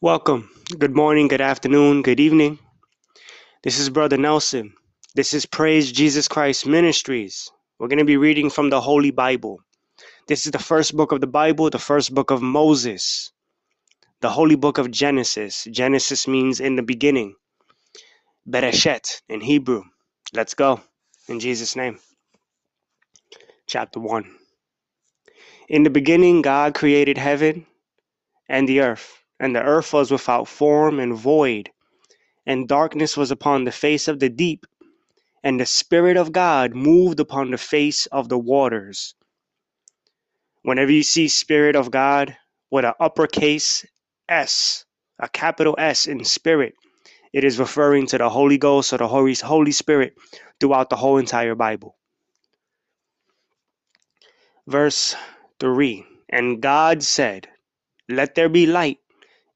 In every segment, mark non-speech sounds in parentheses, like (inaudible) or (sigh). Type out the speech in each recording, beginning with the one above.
Welcome. Good morning, good afternoon, good evening. This is Brother Nelson. This is Praise Jesus Christ Ministries. We're going to be reading from the Holy Bible. This is the first book of the Bible, the first book of Moses, the holy book of Genesis. Genesis means in the beginning. Bereshet in Hebrew. Let's go. In Jesus' name. Chapter 1. In the beginning, God created heaven and the earth. And the earth was without form and void, and darkness was upon the face of the deep, and the Spirit of God moved upon the face of the waters. Whenever you see Spirit of God with an uppercase S, a capital S in Spirit, it is referring to the Holy Ghost or the Holy, Spirit throughout the whole entire Bible. Verse 3 And God said, Let there be light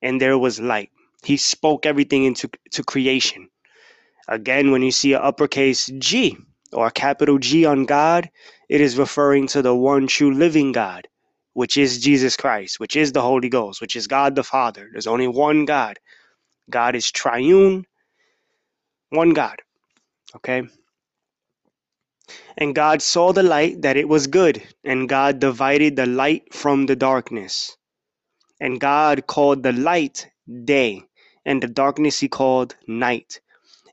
and there was light. He spoke everything into to creation. Again, when you see an uppercase G or a capital G on God, it is referring to the one true living God, which is Jesus Christ, which is the Holy Ghost, which is God the Father. There's only one God. God is triune, one God. Okay? And God saw the light that it was good, and God divided the light from the darkness. And God called the light day, and the darkness he called night.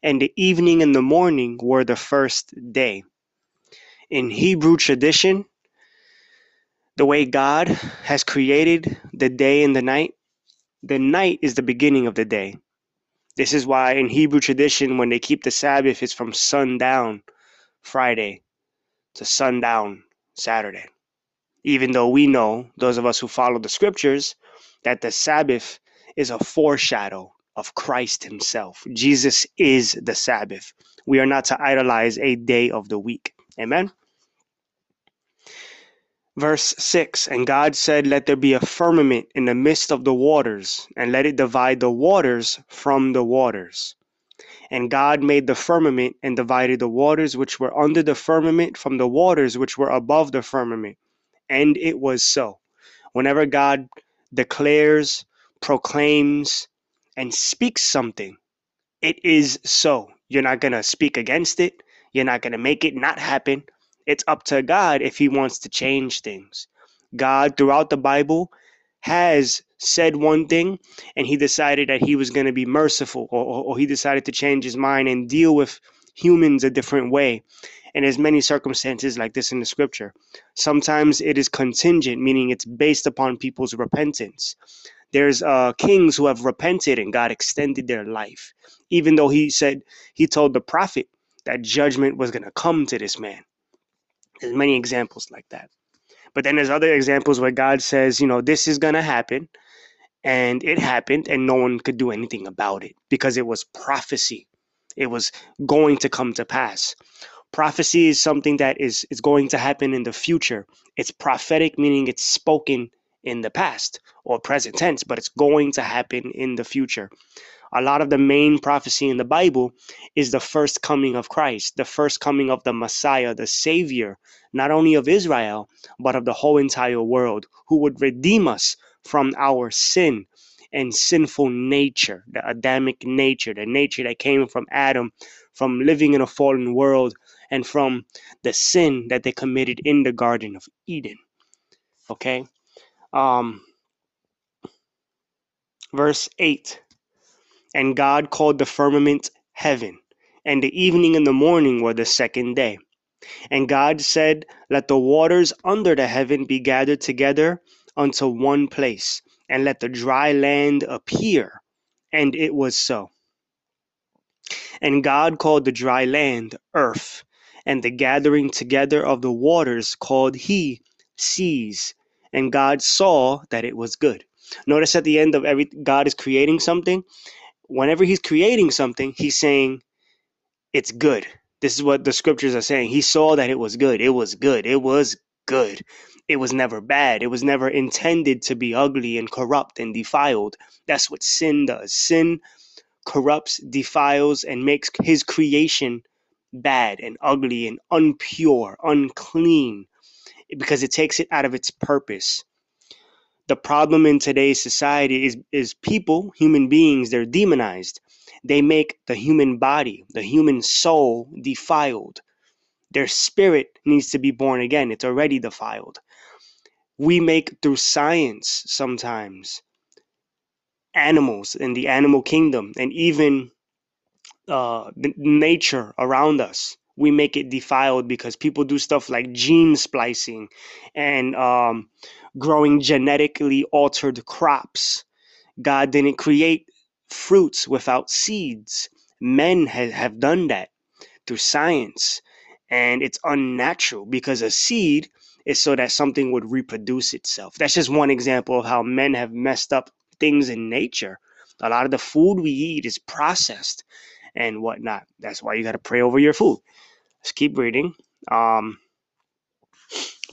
And the evening and the morning were the first day. In Hebrew tradition, the way God has created the day and the night, the night is the beginning of the day. This is why in Hebrew tradition, when they keep the Sabbath, it's from sundown Friday to sundown Saturday. Even though we know, those of us who follow the scriptures, that the Sabbath is a foreshadow of Christ Himself. Jesus is the Sabbath. We are not to idolize a day of the week. Amen. Verse 6 And God said, Let there be a firmament in the midst of the waters, and let it divide the waters from the waters. And God made the firmament and divided the waters which were under the firmament from the waters which were above the firmament. And it was so. Whenever God declares, proclaims, and speaks something, it is so. You're not going to speak against it. You're not going to make it not happen. It's up to God if He wants to change things. God, throughout the Bible, has said one thing and He decided that He was going to be merciful, or, or, or He decided to change His mind and deal with humans a different way. And there's many circumstances like this in the scripture. Sometimes it is contingent, meaning it's based upon people's repentance. There's uh, kings who have repented and God extended their life, even though He said He told the prophet that judgment was going to come to this man. There's many examples like that. But then there's other examples where God says, you know, this is going to happen. And it happened, and no one could do anything about it because it was prophecy. It was going to come to pass. Prophecy is something that is is going to happen in the future. It's prophetic meaning it's spoken in the past or present tense but it's going to happen in the future. A lot of the main prophecy in the bible is the first coming of christ the first coming of the messiah the savior not only of israel but of the whole entire world who would redeem us from our sin and sinful nature the adamic nature the nature that came from adam from living in a fallen world and from the sin that they committed in the Garden of Eden. Okay? Um, verse 8 And God called the firmament heaven, and the evening and the morning were the second day. And God said, Let the waters under the heaven be gathered together unto one place, and let the dry land appear. And it was so. And God called the dry land earth, and the gathering together of the waters called he seas. And God saw that it was good. Notice at the end of every God is creating something. Whenever He's creating something, He's saying it's good. This is what the scriptures are saying. He saw that it was good. It was good. It was good. It was never bad. It was never intended to be ugly and corrupt and defiled. That's what sin does. Sin corrupts, defiles, and makes his creation bad and ugly and unpure, unclean, because it takes it out of its purpose. the problem in today's society is is people, human beings, they're demonized. They make the human body, the human soul defiled. Their spirit needs to be born again. It's already defiled. We make through science sometimes animals in the animal kingdom and even uh, nature around us we make it defiled because people do stuff like gene splicing and um, growing genetically altered crops. God didn't create fruits without seeds. Men ha- have done that through science, and it's unnatural because a seed is so that something would reproduce itself. That's just one example of how men have messed up things in nature. A lot of the food we eat is processed and whatnot. That's why you got to pray over your food. Let's keep reading. Um,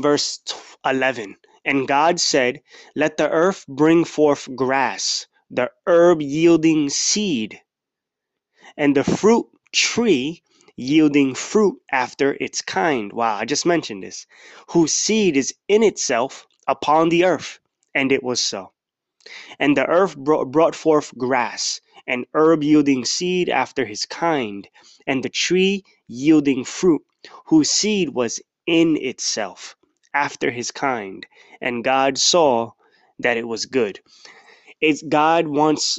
verse 11. And God said, Let the earth bring forth grass, the herb yielding seed, and the fruit tree yielding fruit after its kind. Wow, I just mentioned this. Whose seed is in itself upon the earth. And it was so. And the earth brought forth grass, and herb yielding seed after his kind, and the tree yielding fruit, whose seed was in itself after his kind. And God saw that it was good. It's God wants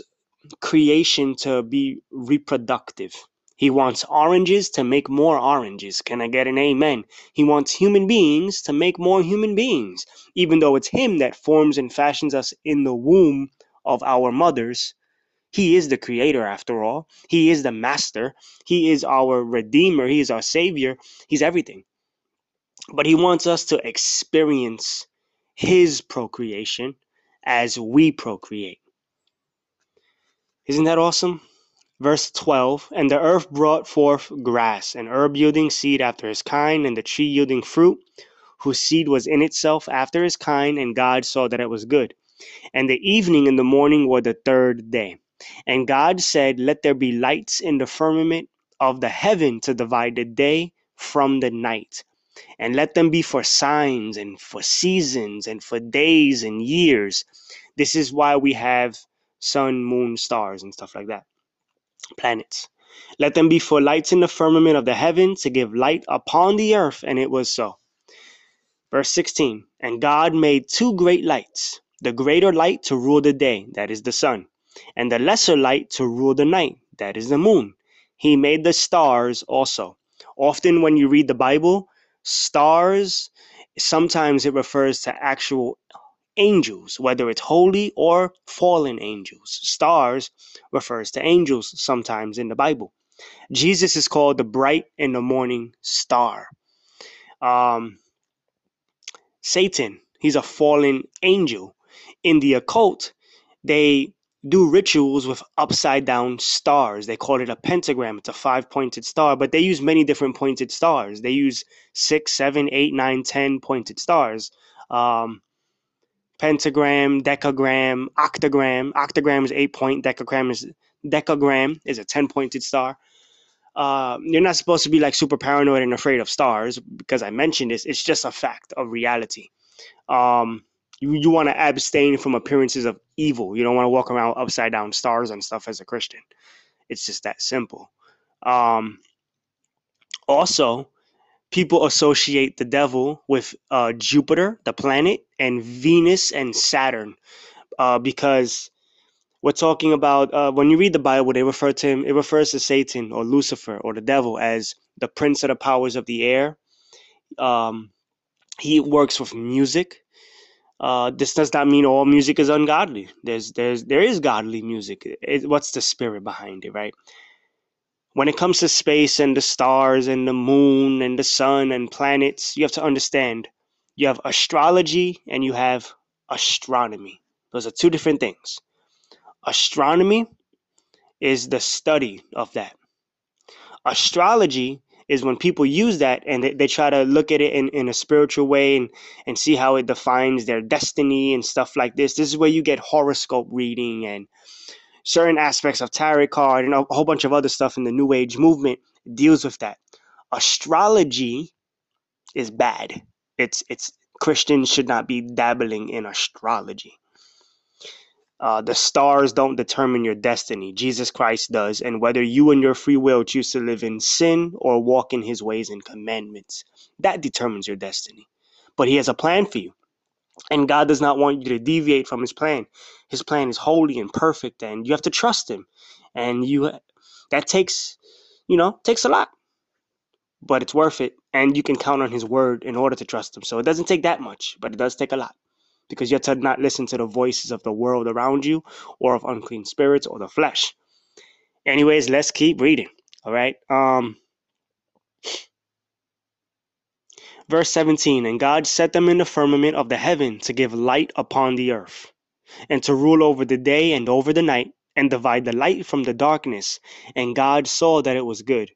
creation to be reproductive. He wants oranges to make more oranges. Can I get an amen? He wants human beings to make more human beings. Even though it's Him that forms and fashions us in the womb of our mothers, he is the creator, after all. He is the master. He is our redeemer. He is our savior. He's everything. But he wants us to experience his procreation as we procreate. Isn't that awesome? Verse 12 And the earth brought forth grass, and herb yielding seed after his kind, and the tree yielding fruit, whose seed was in itself after his kind, and God saw that it was good. And the evening and the morning were the third day. And God said, Let there be lights in the firmament of the heaven to divide the day from the night, and let them be for signs and for seasons and for days and years. This is why we have sun, moon, stars, and stuff like that. Planets. Let them be for lights in the firmament of the heaven to give light upon the earth, and it was so. Verse 16 And God made two great lights, the greater light to rule the day, that is the sun and the lesser light to rule the night, that is the moon. He made the stars also. Often, when you read the Bible, stars, sometimes it refers to actual angels, whether it's holy or fallen angels. Stars refers to angels sometimes in the Bible. Jesus is called the bright and the morning star. Um, Satan, he's a fallen angel. In the occult, they do rituals with upside down stars. They call it a pentagram. It's a five pointed star, but they use many different pointed stars. They use six, seven, eight, nine, ten pointed stars. Um, pentagram, decagram, octagram. Octagram is eight point. Decagram is decagram is a ten pointed star. Uh, you're not supposed to be like super paranoid and afraid of stars because I mentioned this. It's just a fact of reality. Um, you, you want to abstain from appearances of evil. You don't want to walk around upside down stars and stuff as a Christian. It's just that simple. Um, also, people associate the devil with uh, Jupiter, the planet, and Venus and Saturn uh, because we're talking about uh, when you read the Bible, they refer to him, it refers to Satan or Lucifer or the devil as the prince of the powers of the air. Um, he works with music. Uh, this does not mean all music is ungodly. There's there's there is godly music. It, what's the spirit behind it, right? When it comes to space and the stars and the moon and the sun and planets, you have to understand you have astrology and you have astronomy. Those are two different things. Astronomy is the study of that. Astrology is when people use that and they, they try to look at it in, in a spiritual way and, and see how it defines their destiny and stuff like this. This is where you get horoscope reading and certain aspects of tarot card and a whole bunch of other stuff in the New Age movement deals with that. Astrology is bad. It's it's Christians should not be dabbling in astrology. Uh, the stars don't determine your destiny. Jesus Christ does, and whether you and your free will choose to live in sin or walk in his ways and commandments, that determines your destiny. But he has a plan for you. And God does not want you to deviate from his plan. His plan is holy and perfect, and you have to trust him. And you that takes, you know, takes a lot. But it's worth it. And you can count on his word in order to trust him. So it doesn't take that much, but it does take a lot because you have to not listen to the voices of the world around you or of unclean spirits or the flesh. Anyways, let's keep reading. All right. Um verse 17 and God set them in the firmament of the heaven to give light upon the earth and to rule over the day and over the night and divide the light from the darkness and God saw that it was good.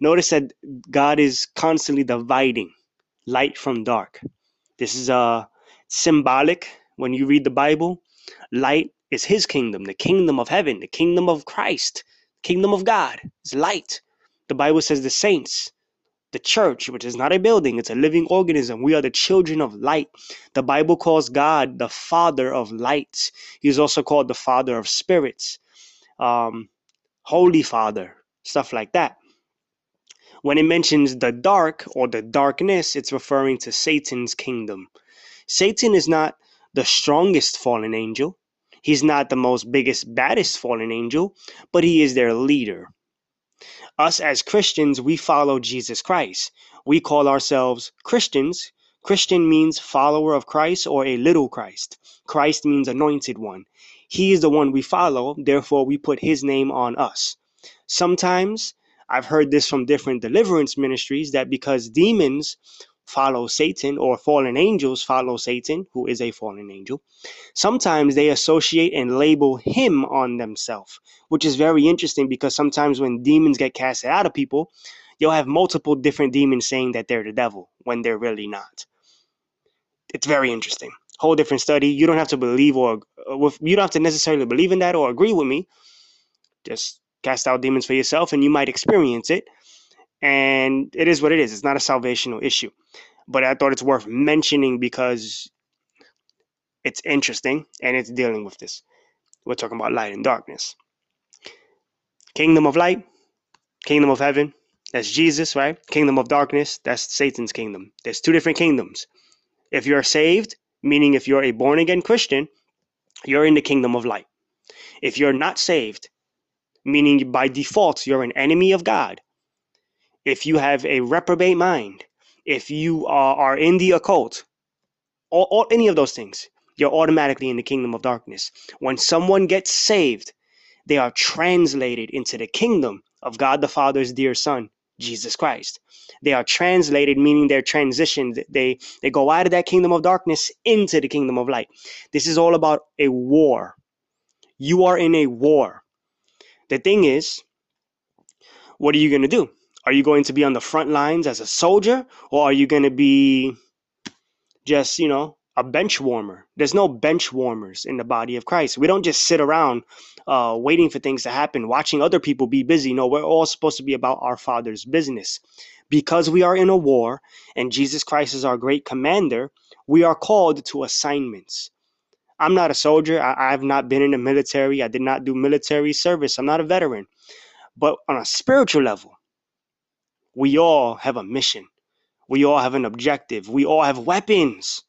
Notice that God is constantly dividing light from dark. This is uh symbolic when you read the Bible. Light is his kingdom, the kingdom of heaven, the kingdom of Christ, kingdom of God. It's light. The Bible says the saints, the church, which is not a building, it's a living organism. We are the children of light. The Bible calls God the Father of lights. He's also called the Father of spirits, um, Holy Father, stuff like that. When it mentions the dark or the darkness, it's referring to Satan's kingdom. Satan is not the strongest fallen angel. He's not the most biggest, baddest fallen angel, but he is their leader. Us as Christians, we follow Jesus Christ. We call ourselves Christians. Christian means follower of Christ or a little Christ. Christ means anointed one. He is the one we follow, therefore, we put his name on us. Sometimes I've heard this from different deliverance ministries that because demons follow Satan or fallen angels follow Satan, who is a fallen angel, sometimes they associate and label him on themselves, which is very interesting because sometimes when demons get casted out of people, you'll have multiple different demons saying that they're the devil when they're really not. It's very interesting. Whole different study. You don't have to believe or uh, you don't have to necessarily believe in that or agree with me. Just cast out demons for yourself and you might experience it. And it is what it is. It's not a salvational issue. But I thought it's worth mentioning because it's interesting and it's dealing with this. We're talking about light and darkness. Kingdom of light, kingdom of heaven, that's Jesus, right? Kingdom of darkness, that's Satan's kingdom. There's two different kingdoms. If you're saved, meaning if you're a born again Christian, you're in the kingdom of light. If you're not saved, meaning by default you're an enemy of God, if you have a reprobate mind, if you are, are in the occult, or, or any of those things, you're automatically in the kingdom of darkness. When someone gets saved, they are translated into the kingdom of God the Father's dear Son, Jesus Christ. They are translated, meaning they're transitioned. They they go out of that kingdom of darkness into the kingdom of light. This is all about a war. You are in a war. The thing is, what are you going to do? Are you going to be on the front lines as a soldier, or are you going to be just, you know, a bench warmer? There's no bench warmers in the body of Christ. We don't just sit around uh, waiting for things to happen, watching other people be busy. No, we're all supposed to be about our Father's business. Because we are in a war and Jesus Christ is our great commander, we are called to assignments. I'm not a soldier. I, have not been in the military. I did not do military service. I'm not a veteran. But on a spiritual level, we all have a mission. We all have an objective. We all have weapons.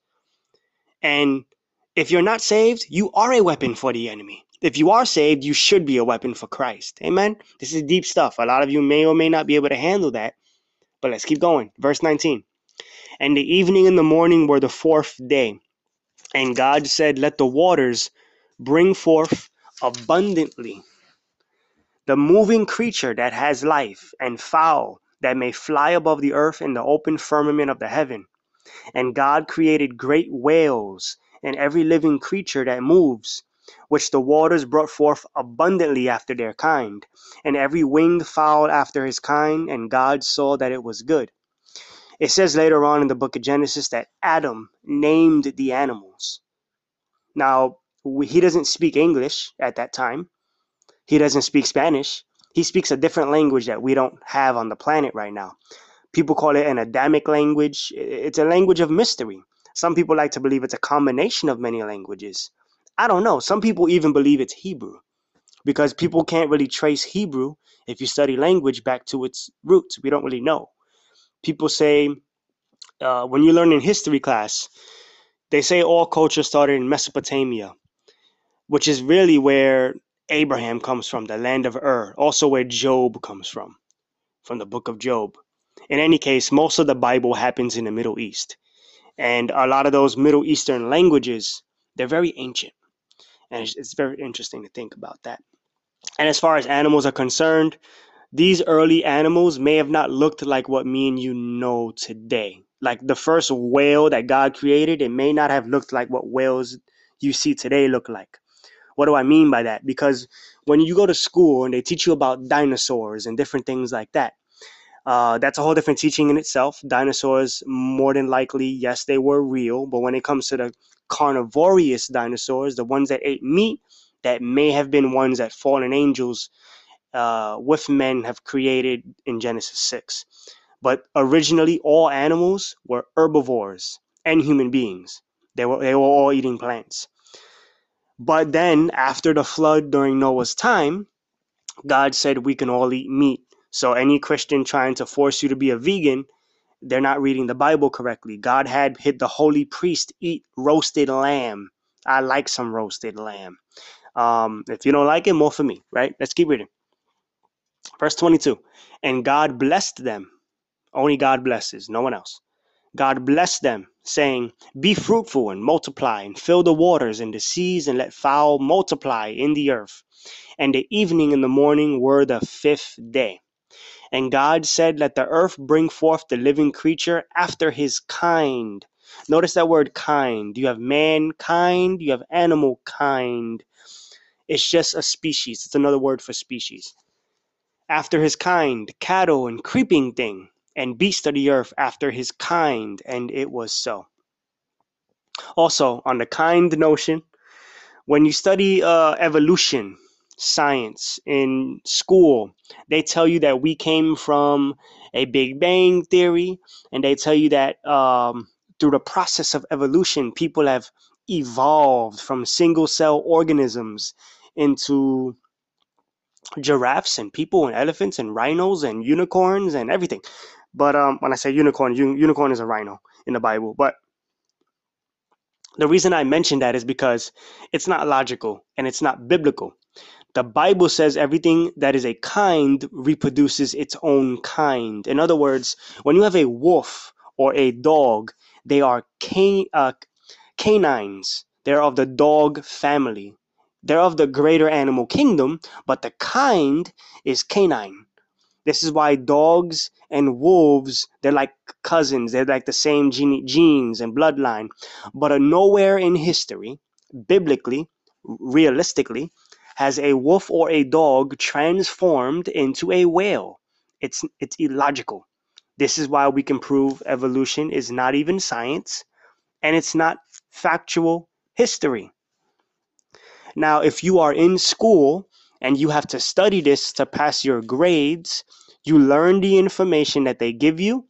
And if you're not saved, you are a weapon for the enemy. If you are saved, you should be a weapon for Christ. Amen. This is deep stuff. A lot of you may or may not be able to handle that. But let's keep going. Verse 19. And the evening and the morning were the fourth day. And God said, Let the waters bring forth abundantly the moving creature that has life, and fowl that may fly above the earth in the open firmament of the heaven. And God created great whales and every living creature that moves, which the waters brought forth abundantly after their kind, and every winged fowl after his kind, and God saw that it was good. It says later on in the book of Genesis that Adam named the animals. Now, he doesn't speak English at that time, he doesn't speak Spanish. He speaks a different language that we don't have on the planet right now. People call it an Adamic language. It's a language of mystery. Some people like to believe it's a combination of many languages. I don't know. Some people even believe it's Hebrew because people can't really trace Hebrew if you study language back to its roots. We don't really know. People say uh, when you learn in history class, they say all culture started in Mesopotamia, which is really where Abraham comes from, the land of Ur, also where Job comes from, from the book of Job. In any case, most of the Bible happens in the Middle East. And a lot of those Middle Eastern languages, they're very ancient. And it's, it's very interesting to think about that. And as far as animals are concerned, these early animals may have not looked like what me and you know today. Like the first whale that God created, it may not have looked like what whales you see today look like. What do I mean by that? Because when you go to school and they teach you about dinosaurs and different things like that, uh, that's a whole different teaching in itself. Dinosaurs, more than likely, yes, they were real, but when it comes to the carnivorous dinosaurs, the ones that ate meat, that may have been ones that fallen angels uh, with men have created in Genesis 6. But originally, all animals were herbivores and human beings. They were, they were all eating plants. But then, after the flood during Noah's time, God said we can all eat meat. So any Christian trying to force you to be a vegan, they're not reading the Bible correctly. God had hit the holy priest eat roasted lamb. I like some roasted lamb. Um, if you don't like it, more for me, right? Let's keep reading. Verse 22 And God blessed them. Only God blesses, no one else. God blessed them, saying, Be fruitful and multiply, and fill the waters and the seas, and let fowl multiply in the earth. And the evening and the morning were the fifth day. And God said, Let the earth bring forth the living creature after his kind. Notice that word kind. You have mankind, you have animal kind. It's just a species. It's another word for species. After his kind, cattle and creeping thing, and beast of the earth after his kind. And it was so. Also, on the kind notion, when you study uh, evolution, science in school, they tell you that we came from a Big Bang theory, and they tell you that um, through the process of evolution, people have evolved from single cell organisms into giraffes and people and elephants and rhinos and unicorns and everything. But um, when I say unicorn, un- unicorn is a rhino in the Bible. But the reason I mention that is because it's not logical and it's not biblical. The Bible says everything that is a kind reproduces its own kind. In other words, when you have a wolf or a dog, they are can- uh, canines. They're of the dog family. They're of the greater animal kingdom, but the kind is canine. This is why dogs and wolves, they're like cousins. They're like the same gene- genes and bloodline. But nowhere in history, biblically, realistically, has a wolf or a dog transformed into a whale. It's it's illogical. This is why we can prove evolution is not even science and it's not factual history. Now, if you are in school and you have to study this to pass your grades, you learn the information that they give you,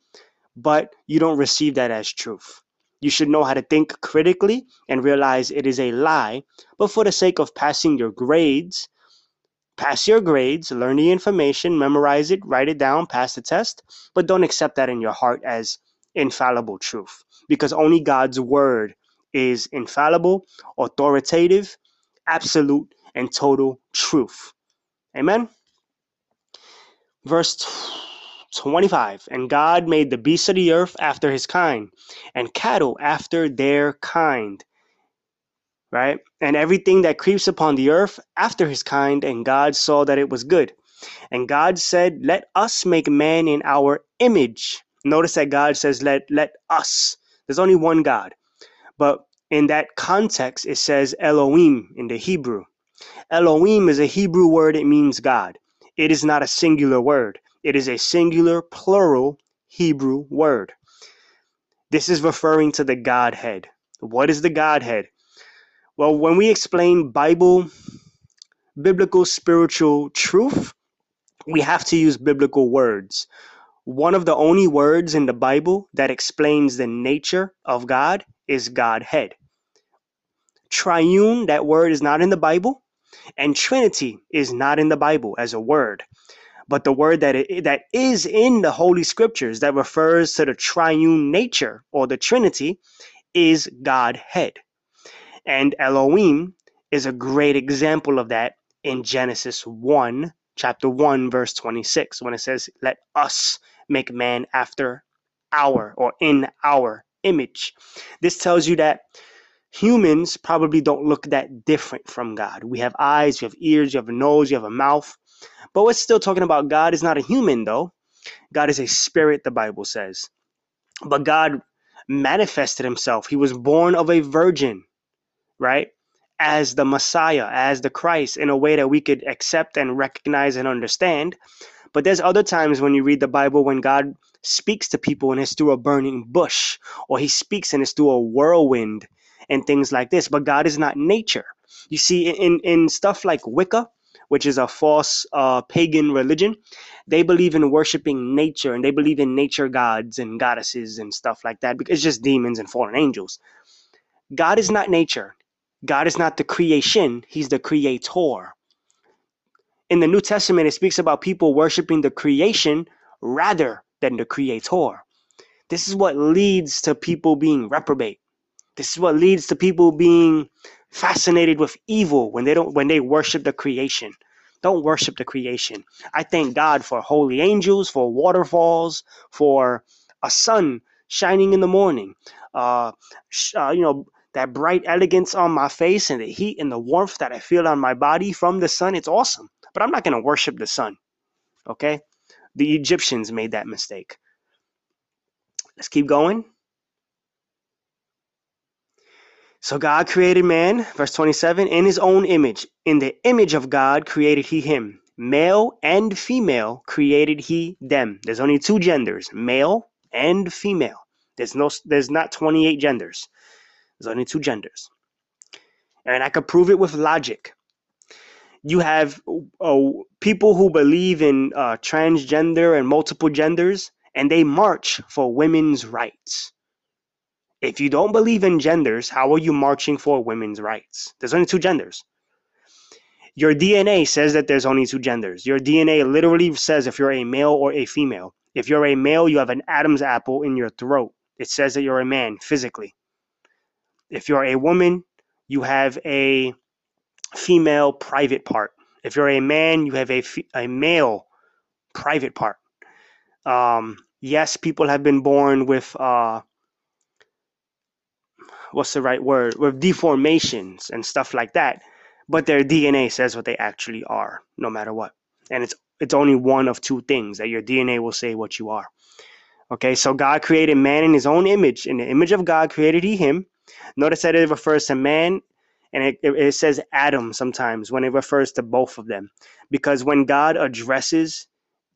but you don't receive that as truth. You should know how to think critically and realize it is a lie, but for the sake of passing your grades, pass your grades, learn the information, memorize it, write it down, pass the test, but don't accept that in your heart as infallible truth because only God's word is infallible, authoritative, absolute, and total truth. Amen. Verse 25 And God made the beasts of the earth after his kind, and cattle after their kind. Right? And everything that creeps upon the earth after his kind, and God saw that it was good. And God said, Let us make man in our image. Notice that God says, Let let us. There's only one God. But in that context, it says Elohim in the Hebrew. Elohim is a Hebrew word, it means God. It is not a singular word. It is a singular, plural Hebrew word. This is referring to the Godhead. What is the Godhead? Well, when we explain Bible, biblical spiritual truth, we have to use biblical words. One of the only words in the Bible that explains the nature of God is Godhead. Triune, that word is not in the Bible, and Trinity is not in the Bible as a word. But the word that it, that is in the Holy Scriptures that refers to the triune nature or the Trinity is Godhead. And Elohim is a great example of that in Genesis 1, chapter 1, verse 26, when it says, Let us make man after our or in our image. This tells you that humans probably don't look that different from God. We have eyes, you have ears, you have a nose, you have a mouth. But we're still talking about God is not a human, though. God is a spirit, the Bible says. But God manifested himself. He was born of a virgin, right? As the Messiah, as the Christ, in a way that we could accept and recognize and understand. But there's other times when you read the Bible when God speaks to people and it's through a burning bush, or he speaks and it's through a whirlwind and things like this. But God is not nature. You see, in, in stuff like Wicca, which is a false uh, pagan religion, they believe in worshiping nature and they believe in nature gods and goddesses and stuff like that because it's just demons and fallen angels. God is not nature. God is not the creation, He's the creator. In the New Testament, it speaks about people worshiping the creation rather than the creator. This is what leads to people being reprobate. This is what leads to people being fascinated with evil when they don't when they worship the creation. Don't worship the creation. I thank God for holy angels, for waterfalls, for a sun shining in the morning. Uh, uh, you know that bright elegance on my face and the heat and the warmth that I feel on my body from the sun. It's awesome. But I'm not going to worship the sun. Okay? The Egyptians made that mistake. Let's keep going. So God created man, verse 27, in his own image. In the image of God created he him. Male and female created he them. There's only two genders, male and female. There's no there's not 28 genders. There's only two genders. And I could prove it with logic. You have uh, people who believe in uh, transgender and multiple genders, and they march for women's rights. If you don't believe in genders, how are you marching for women's rights? There's only two genders. Your DNA says that there's only two genders. Your DNA literally says if you're a male or a female. If you're a male, you have an Adam's apple in your throat. It says that you're a man physically. If you're a woman, you have a female private part. If you're a man, you have a, a male private part. Um, yes, people have been born with uh, what's the right word with deformations and stuff like that but their dna says what they actually are no matter what. And it's it's only one of two things that your dna will say what you are. Okay so god created man in his own image. In the image of god created he him. Notice that it refers to man and it, it, it says adam sometimes when it refers to both of them. Because when god addresses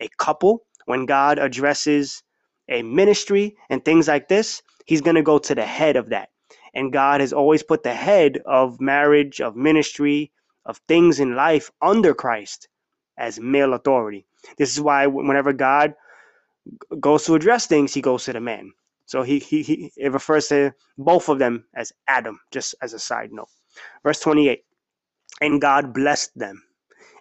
a couple when god addresses a ministry and things like this he's going to go to the head of that and God has always put the head of marriage, of ministry, of things in life under Christ as male authority. This is why whenever God goes to address things, he goes to the man. So he, he, he it refers to both of them as Adam, just as a side note. Verse 28 And God blessed them.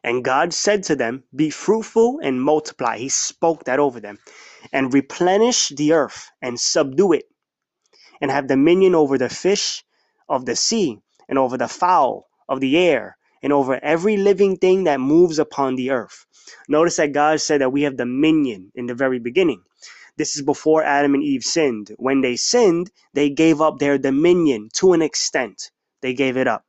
And God said to them, Be fruitful and multiply. He spoke that over them. And replenish the earth and subdue it and have dominion over the fish of the sea, and over the fowl of the air, and over every living thing that moves upon the earth. Notice that God said that we have dominion in the very beginning. This is before Adam and Eve sinned. When they sinned, they gave up their dominion to an extent. They gave it up.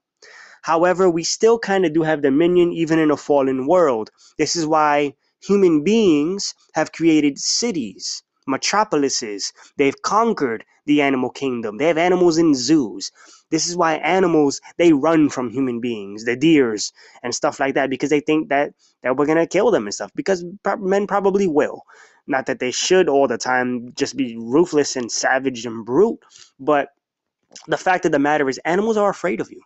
However, we still kind of do have dominion even in a fallen world. This is why human beings have created cities metropolises. They've conquered the animal kingdom. They have animals in zoos. This is why animals they run from human beings, the deers and stuff like that, because they think that that we're gonna kill them and stuff. Because men probably will. Not that they should all the time just be ruthless and savage and brute, but the fact of the matter is, animals are afraid of you.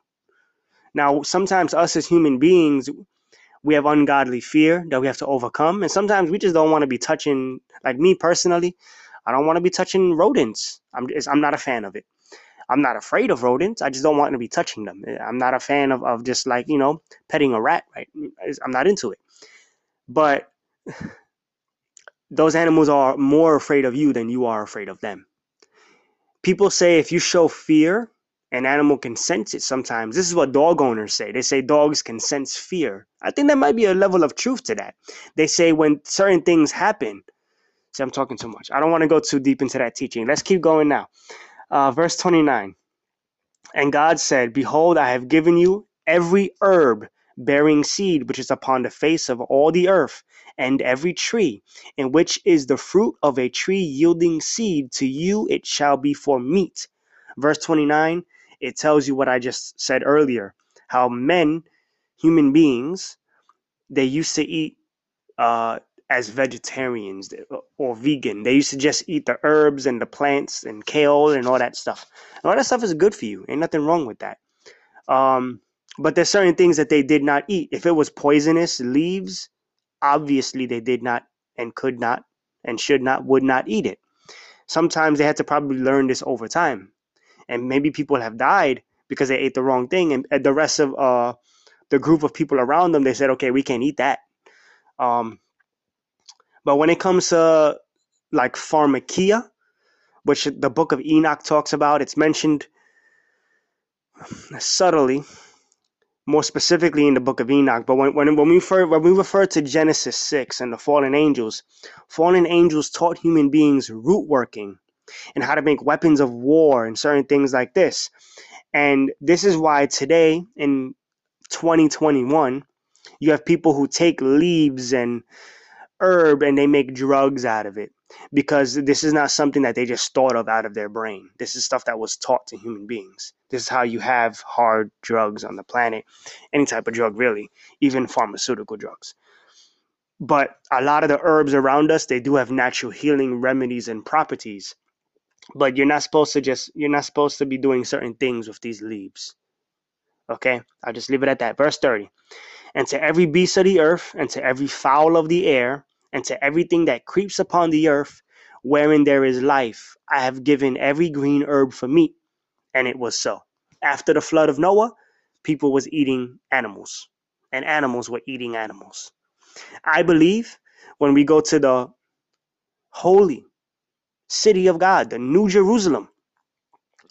Now, sometimes us as human beings, we have ungodly fear that we have to overcome. And sometimes we just don't want to be touching, like me personally, I don't want to be touching rodents. I'm, just, I'm not a fan of it. I'm not afraid of rodents. I just don't want to be touching them. Eh, I'm not a fan of, of just like, you know, petting a rat, right? I'm not into it. But (laughs) those animals are more afraid of you than you are afraid of them. People say if you show fear, an animal can sense it sometimes. This is what dog owners say. They say dogs can sense fear. I think there might be a level of truth to that. They say when certain things happen, see, I'm talking too much. I don't want to go too deep into that teaching. Let's keep going now. Uh, verse 29. And God said, Behold, I have given you every herb bearing seed which is upon the face of all the earth, and every tree, in which is the fruit of a tree yielding seed, to you it shall be for meat. Verse 29 it tells you what I just said earlier how men, human beings, they used to eat uh, as vegetarians or vegan. They used to just eat the herbs and the plants and kale and all that stuff. And all that stuff is good for you. Ain't nothing wrong with that. Um, but there's certain things that they did not eat. If it was poisonous leaves, obviously they did not and could not and should not, would not eat it. Sometimes they had to probably learn this over time and maybe people have died because they ate the wrong thing, and the rest of uh, the group of people around them they said, okay, we can't eat that. Um, but when it comes to like pharmakia, which the book of Enoch talks about, it's mentioned subtly, more specifically in the book of Enoch. But when, when, when, we, refer, when we refer to Genesis 6 and the fallen angels, fallen angels taught human beings root working and how to make weapons of war and certain things like this. And this is why today in 2021, you have people who take leaves and herb and they make drugs out of it because this is not something that they just thought of out of their brain. This is stuff that was taught to human beings. This is how you have hard drugs on the planet, any type of drug, really, even pharmaceutical drugs. But a lot of the herbs around us, they do have natural healing remedies and properties but you're not supposed to just you're not supposed to be doing certain things with these leaves. Okay? I'll just leave it at that. Verse 30 and to every beast of the earth and to every fowl of the air and to everything that creeps upon the earth wherein there is life i have given every green herb for meat. And it was so. After the flood of noah people was eating animals. And animals were eating animals. I believe when we go to the holy city of God, the New Jerusalem.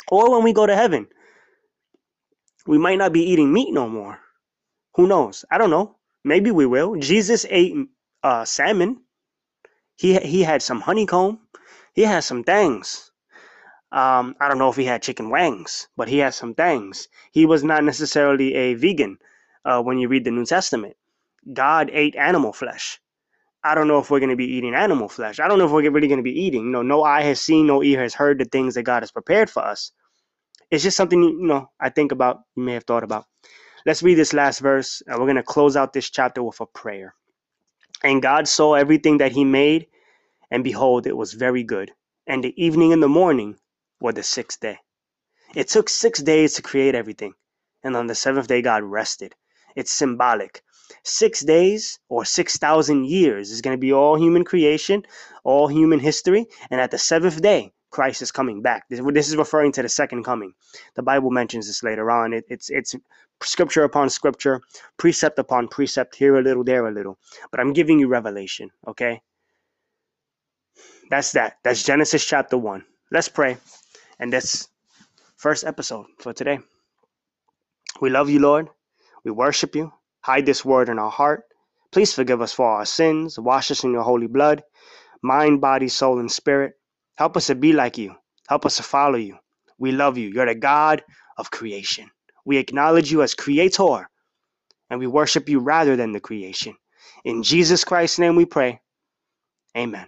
Or when we go to heaven, we might not be eating meat no more. Who knows? I don't know. Maybe we will. Jesus ate uh, salmon. He he had some honeycomb. He had some things. Um, I don't know if he had chicken wings, but he had some things. He was not necessarily a vegan uh, when you read the New Testament. God ate animal flesh. I don't know if we're going to be eating animal flesh. I don't know if we're really going to be eating. You know, no eye has seen, no ear has heard the things that God has prepared for us. It's just something, you know, I think about, you may have thought about. Let's read this last verse, and we're going to close out this chapter with a prayer. And God saw everything that he made, and behold, it was very good. And the evening and the morning were the sixth day. It took six days to create everything, and on the seventh day, God rested. It's symbolic six days or 6,000 years is going to be all human creation, all human history. And at the seventh day, Christ is coming back. This, this is referring to the second coming. The Bible mentions this later on. It, it's, it's scripture upon scripture, precept upon precept, here a little, there a little. But I'm giving you revelation, okay? That's that. That's Genesis chapter 1. Let's pray. And that's first episode for today. We love you, Lord. We worship you. Hide this word in our heart. Please forgive us for our sins. Wash us in your holy blood, mind, body, soul, and spirit. Help us to be like you. Help us to follow you. We love you. You're the God of creation. We acknowledge you as creator, and we worship you rather than the creation. In Jesus Christ's name we pray. Amen.